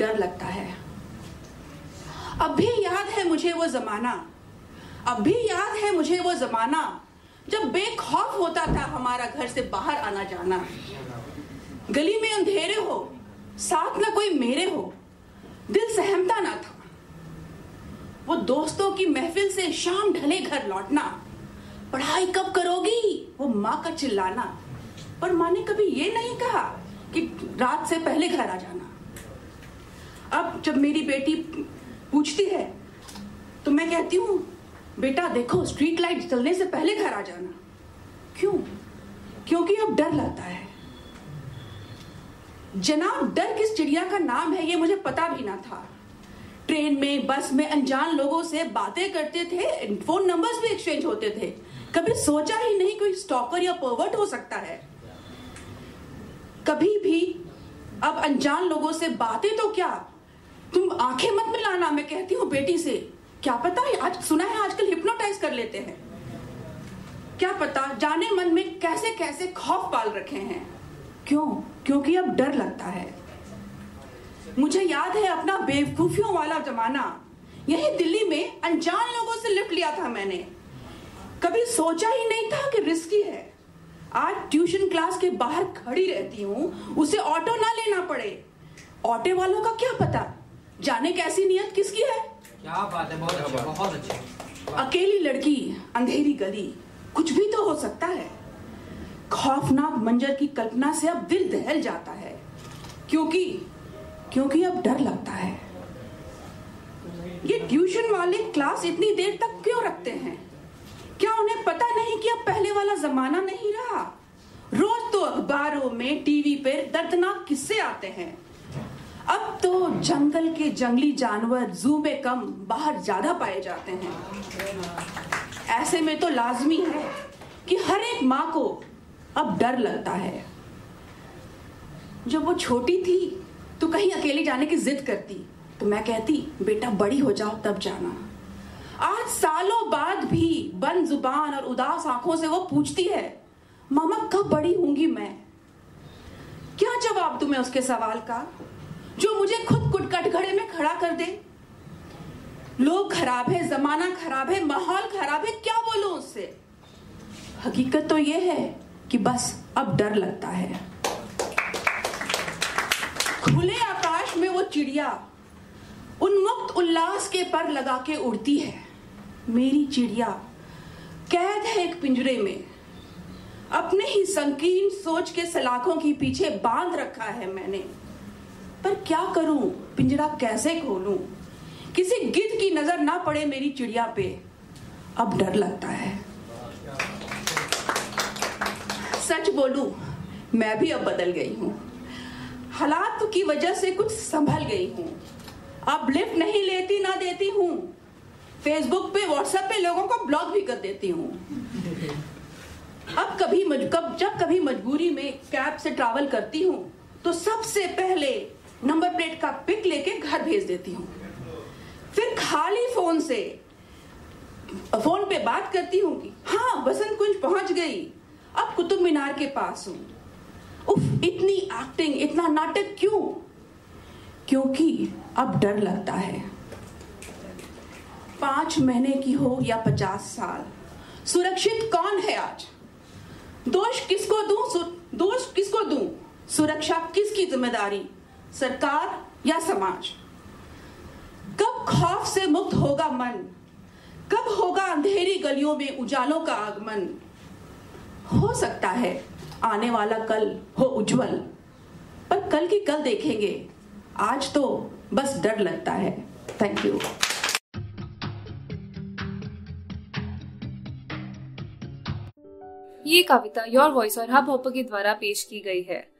डर लगता है। अब भी याद है मुझे वो जमाना। अब भी याद है मुझे वो जमाना। जब बेखौफ होता था हमारा घर से बाहर आना जाना। गली में अंधेरे हो, साथ ना कोई मेरे हो, दिल सहमता ना था। वो दोस्तों की महफिल से शाम ढले घर लौटना। पढ़ाई कब करोगी? वो माँ का चिल्लाना। पर माँ ने कभी ये नहीं कहा कि रात से पहले घर आ जाना। जब मेरी बेटी पूछती है तो मैं कहती हूँ, बेटा, देखो स्ट्रीट लाइट चलने से पहले घर आ जाना। क्यों? क्योंकि अब डर लगता है। जनाब, डर किस चिड़िया का नाम है, ये मुझे पता भी ना था। ट्रेन में, बस में अनजान लोगों से बातें करते थे फ़ोन नंबर्स भी एक्सचेंज होते थे। कभी सोचा ही नहीं कोई स्टॉकर या परवर्ट हो सकता है। कभी भी अब अनजान लोगों से बातें तो क्या? तुम आँखें मत मिलाना, मैं कहती हूँ बेटी से। क्या पता है, आज सुना है आजकल हिप्नोटाइज कर लेते हैं। क्या पता जाने मन में कैसे कैसे खौफ पाल रखे हैं। क्यों? क्योंकि अब डर लगता है। मुझे याद है अपना बेवकूफियों वाला जमाना। यही दिल्ली में अनजान लोगों से लिफ्ट लिया था मैंने। कभी सोचा ही नहीं था कि रिस्की है। आज ट्यूशन क्लास के बाहर खड़ी रहती हूँ, उसे ऑटो ना लेना पड़े। ऑटो वालों का क्या पता? जाने कैसी नियत किसकी है? क्या बात है बहुत अच्छी बहुत अच्छी। अकेली लड़की अंधेरी गली कुछ भी तो हो सकता है। खौफनाक मंजर की कल्पना से अब दिल दहल जाता है। क्योंकि क्योंकि अब डर लगता है। ये ट्यूशन वाले क्लास इतनी देर तक क्यों रखते हैं? क्या उन्हें पता नहीं कि अब पहले वाला जमाना नहीं रहा? रोज तो अखबारों में टीवी पर दर्दनाक किस्से आते हैं। अब तो जंगल के जंगली जानवर जू में कम, बाहर ज़्यादा पाए जाते हैं। ऐसे में तो लाजमी है कि हर एक माँ को अब डर लगता है। जब वो छोटी थी तो कहीं अकेले जाने की जिद करती। तो मैं कहती, बेटा, बड़ी हो जाओ, तब जाना। आज सालों बाद भी बंद ज़ुबान और उदास आँखों से वो पूछती है, मामा, कब बड़ी होंगी मैं? क्या जवाब तुम्हें उसके सवाल का? जो मुझे खुद कुट कटघड़े में खड़ा कर दे। लोग खराब है, जमाना खराब है, माहौल खराब है, क्या बोलो उससे? हकीकत तो यह है कि बस अब डर लगता है। खुले आकाश में वो चिड़िया उन्मुक्त उल्लास के पर लगा के उड़ती है। मेरी चिड़िया, कैद है एक पिंजरे में। अपने ही संकीर्ण सोच के सलाखों के पीछे बाँध रखा है मैंने। पर क्या करूँ? पिंजरा कैसे खोलूं? किसी गिद्ध की नज़र ना पड़े मेरी चिड़िया पे। अब डर लगता है। सच बोलूँ मैं भी अब बदल गई हूँ। हालात की वजह से कुछ संभल गई हूँ। अब लिफ्ट नहीं लेती ना देती हूँ। फेसबुक पे व्हाट्सएप पे लोगों को ब्लॉक भी कर देती हूँ। अब कभी मज, कब जब कभी मजबूरी में कैब से ट्रैवल करती हूँ तो सबसे पहले नंबर प्लेट का पिक लेके घर भेज देती हूँ। फिर खाली फ़ोन से, फ़ोन पे बात करती हूँ कि हाँ बसंत कुंज पहुँच गई। अब कुतुब मीनार के पास हूँ। उफ, इतनी एक्टिंग इतना नाटक क्यों? क्योंकि अब डर लगता है। पाँच महीने की हो या पचास साल, सुरक्षित कौन है आज? दोष किसको दूँ? दोष किसको दूँ? सुरक्षा किसकी ज़िम्मेदारी? सरकार या समाज? कब खौफ से मुक्त होगा मन? कब होगा अंधेरी गलियों में उजालों का आगमन? हो सकता है आने वाला कल हो उज्जवल, पर कल की कल देखेंगे। आज तो बस डर लगता है। थैंक यू ये कविता योर वॉइस और हब हाँ हॉपर के द्वारा पेश की गई है।